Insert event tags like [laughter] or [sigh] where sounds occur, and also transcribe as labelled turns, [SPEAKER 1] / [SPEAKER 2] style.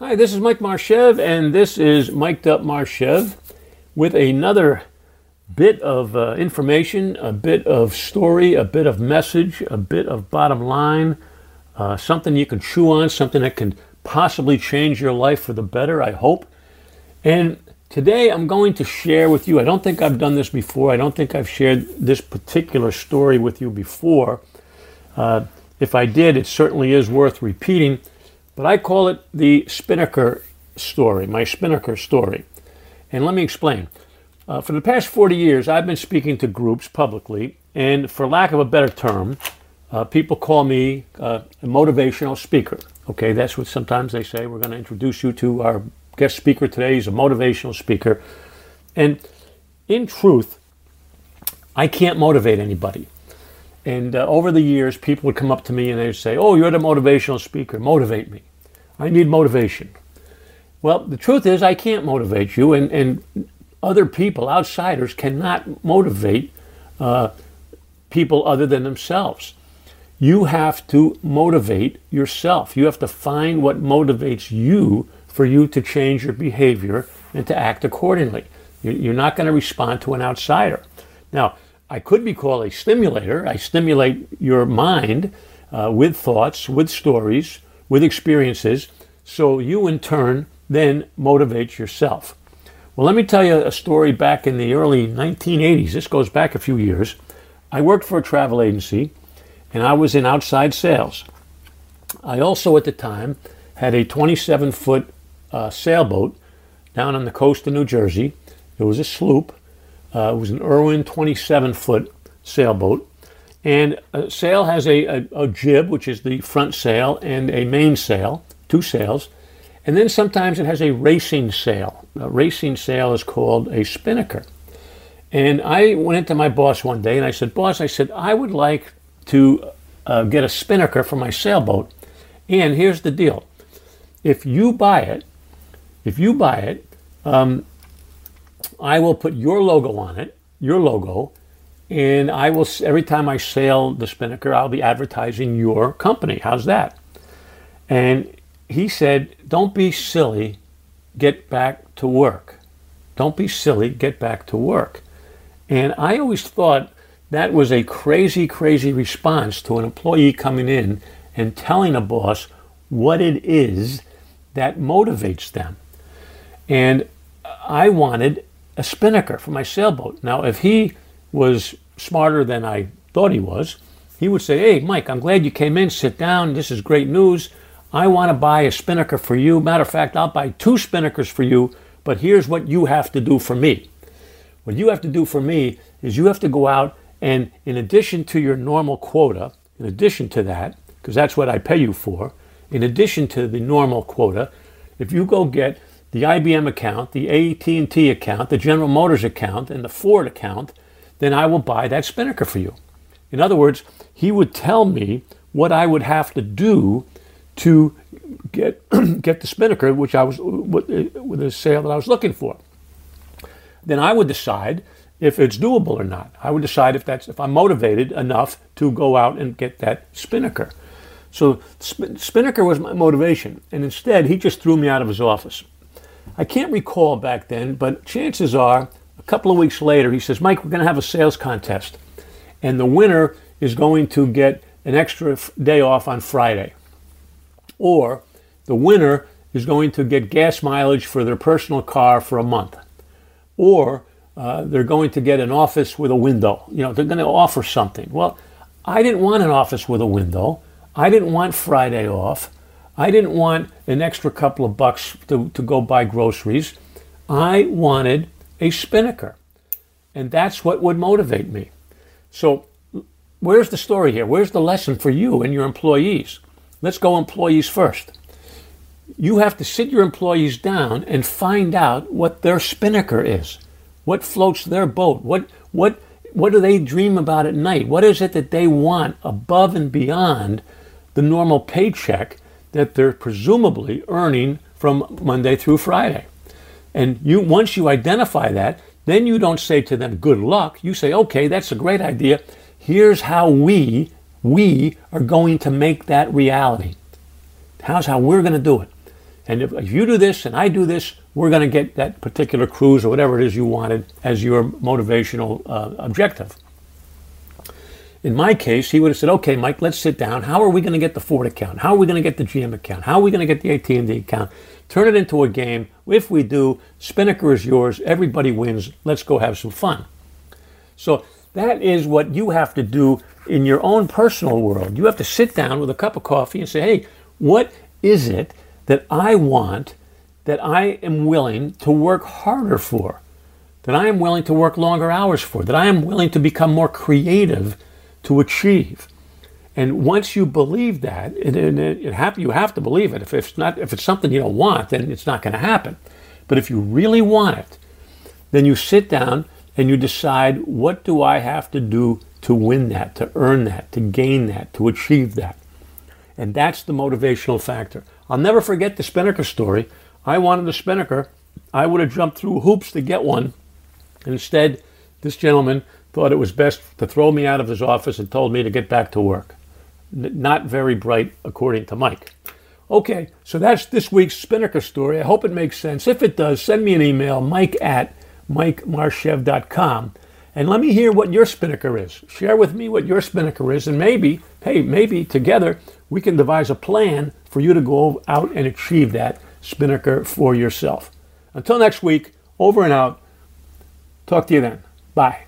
[SPEAKER 1] Hi, this is Mike Marshev, and this is Miked Up Marshev with another bit of uh, information, a bit of story, a bit of message, a bit of bottom line, uh, something you can chew on, something that can possibly change your life for the better, I hope. And today I'm going to share with you, I don't think I've done this before, I don't think I've shared this particular story with you before. Uh, if I did, it certainly is worth repeating but I call it the Spinnaker story, my Spinnaker story. And let me explain. Uh, for the past 40 years, I've been speaking to groups publicly, and for lack of a better term, uh, people call me uh, a motivational speaker. Okay, that's what sometimes they say. We're going to introduce you to our guest speaker today. He's a motivational speaker. And in truth, I can't motivate anybody. And uh, over the years, people would come up to me and they'd say, Oh, you're the motivational speaker, motivate me. I need motivation. Well, the truth is, I can't motivate you, and, and other people, outsiders, cannot motivate uh, people other than themselves. You have to motivate yourself. You have to find what motivates you for you to change your behavior and to act accordingly. You're not going to respond to an outsider. Now, I could be called a stimulator. I stimulate your mind uh, with thoughts, with stories, with experiences, so you in turn then motivate yourself. Well, let me tell you a story back in the early 1980s. This goes back a few years. I worked for a travel agency and I was in outside sales. I also, at the time, had a 27 foot uh, sailboat down on the coast of New Jersey. It was a sloop. Uh, it was an Irwin 27 foot sailboat. And a sail has a, a, a, jib, which is the front sail, and a mainsail, two sails. And then sometimes it has a racing sail. A racing sail is called a spinnaker. And I went into my boss one day and I said, Boss, I said, I would like to uh, get a spinnaker for my sailboat. And here's the deal if you buy it, if you buy it, um, I will put your logo on it, your logo, and I will every time I sail the Spinnaker, I'll be advertising your company. How's that? And he said, "Don't be silly, get back to work. Don't be silly, get back to work." And I always thought that was a crazy, crazy response to an employee coming in and telling a boss what it is that motivates them. And I wanted a spinnaker for my sailboat. Now, if he was smarter than I thought he was, he would say, Hey, Mike, I'm glad you came in. Sit down. This is great news. I want to buy a spinnaker for you. Matter of fact, I'll buy two spinnakers for you, but here's what you have to do for me. What you have to do for me is you have to go out and, in addition to your normal quota, in addition to that, because that's what I pay you for, in addition to the normal quota, if you go get the IBM account, the AT&T account, the General Motors account, and the Ford account, then I will buy that spinnaker for you. In other words, he would tell me what I would have to do to get [clears throat] get the spinnaker, which I was with, uh, with the sale that I was looking for. Then I would decide if it's doable or not. I would decide if that's if I'm motivated enough to go out and get that spinnaker. So spinnaker was my motivation, and instead he just threw me out of his office. I can't recall back then, but chances are couple of weeks later, he says, Mike, we're going to have a sales contest, and the winner is going to get an extra day off on Friday. Or the winner is going to get gas mileage for their personal car for a month. Or uh, they're going to get an office with a window. You know, they're going to offer something. Well, I didn't want an office with a window. I didn't want Friday off. I didn't want an extra couple of bucks to, to go buy groceries. I wanted a spinnaker. And that's what would motivate me. So, where's the story here? Where's the lesson for you and your employees? Let's go employees first. You have to sit your employees down and find out what their spinnaker is. What floats their boat? What what what do they dream about at night? What is it that they want above and beyond the normal paycheck that they're presumably earning from Monday through Friday. And you once you identify that, then you don't say to them good luck. You say, "Okay, that's a great idea. Here's how we we are going to make that reality. How's how we're going to do it." And if, if you do this and I do this, we're going to get that particular cruise or whatever it is you wanted as your motivational uh, objective. In my case, he would have said, "Okay, Mike, let's sit down. How are we going to get the Ford account? How are we going to get the GM account? How are we going to get the AT&T account? Turn it into a game. If we do, Spinnaker is yours. Everybody wins. Let's go have some fun." So that is what you have to do in your own personal world. You have to sit down with a cup of coffee and say, "Hey, what is it that I want that I am willing to work harder for, that I am willing to work longer hours for, that I am willing to become more creative to achieve. And once you believe that, it, it have, you have to believe it. If it's not, if it's something you don't want, then it's not going to happen. But if you really want it, then you sit down and you decide what do I have to do to win that, to earn that, to gain that, to achieve that. And that's the motivational factor. I'll never forget the Spinnaker story. I wanted the Spinnaker. I would have jumped through hoops to get one. And instead, this gentleman thought it was best to throw me out of his office and told me to get back to work. N- not very bright, according to Mike. Okay, so that's this week's Spinnaker story. I hope it makes sense. If it does, send me an email, mike at mikemarshev.com, and let me hear what your Spinnaker is. Share with me what your Spinnaker is, and maybe, hey, maybe together we can devise a plan for you to go out and achieve that Spinnaker for yourself. Until next week, over and out. Talk to you then. Bye.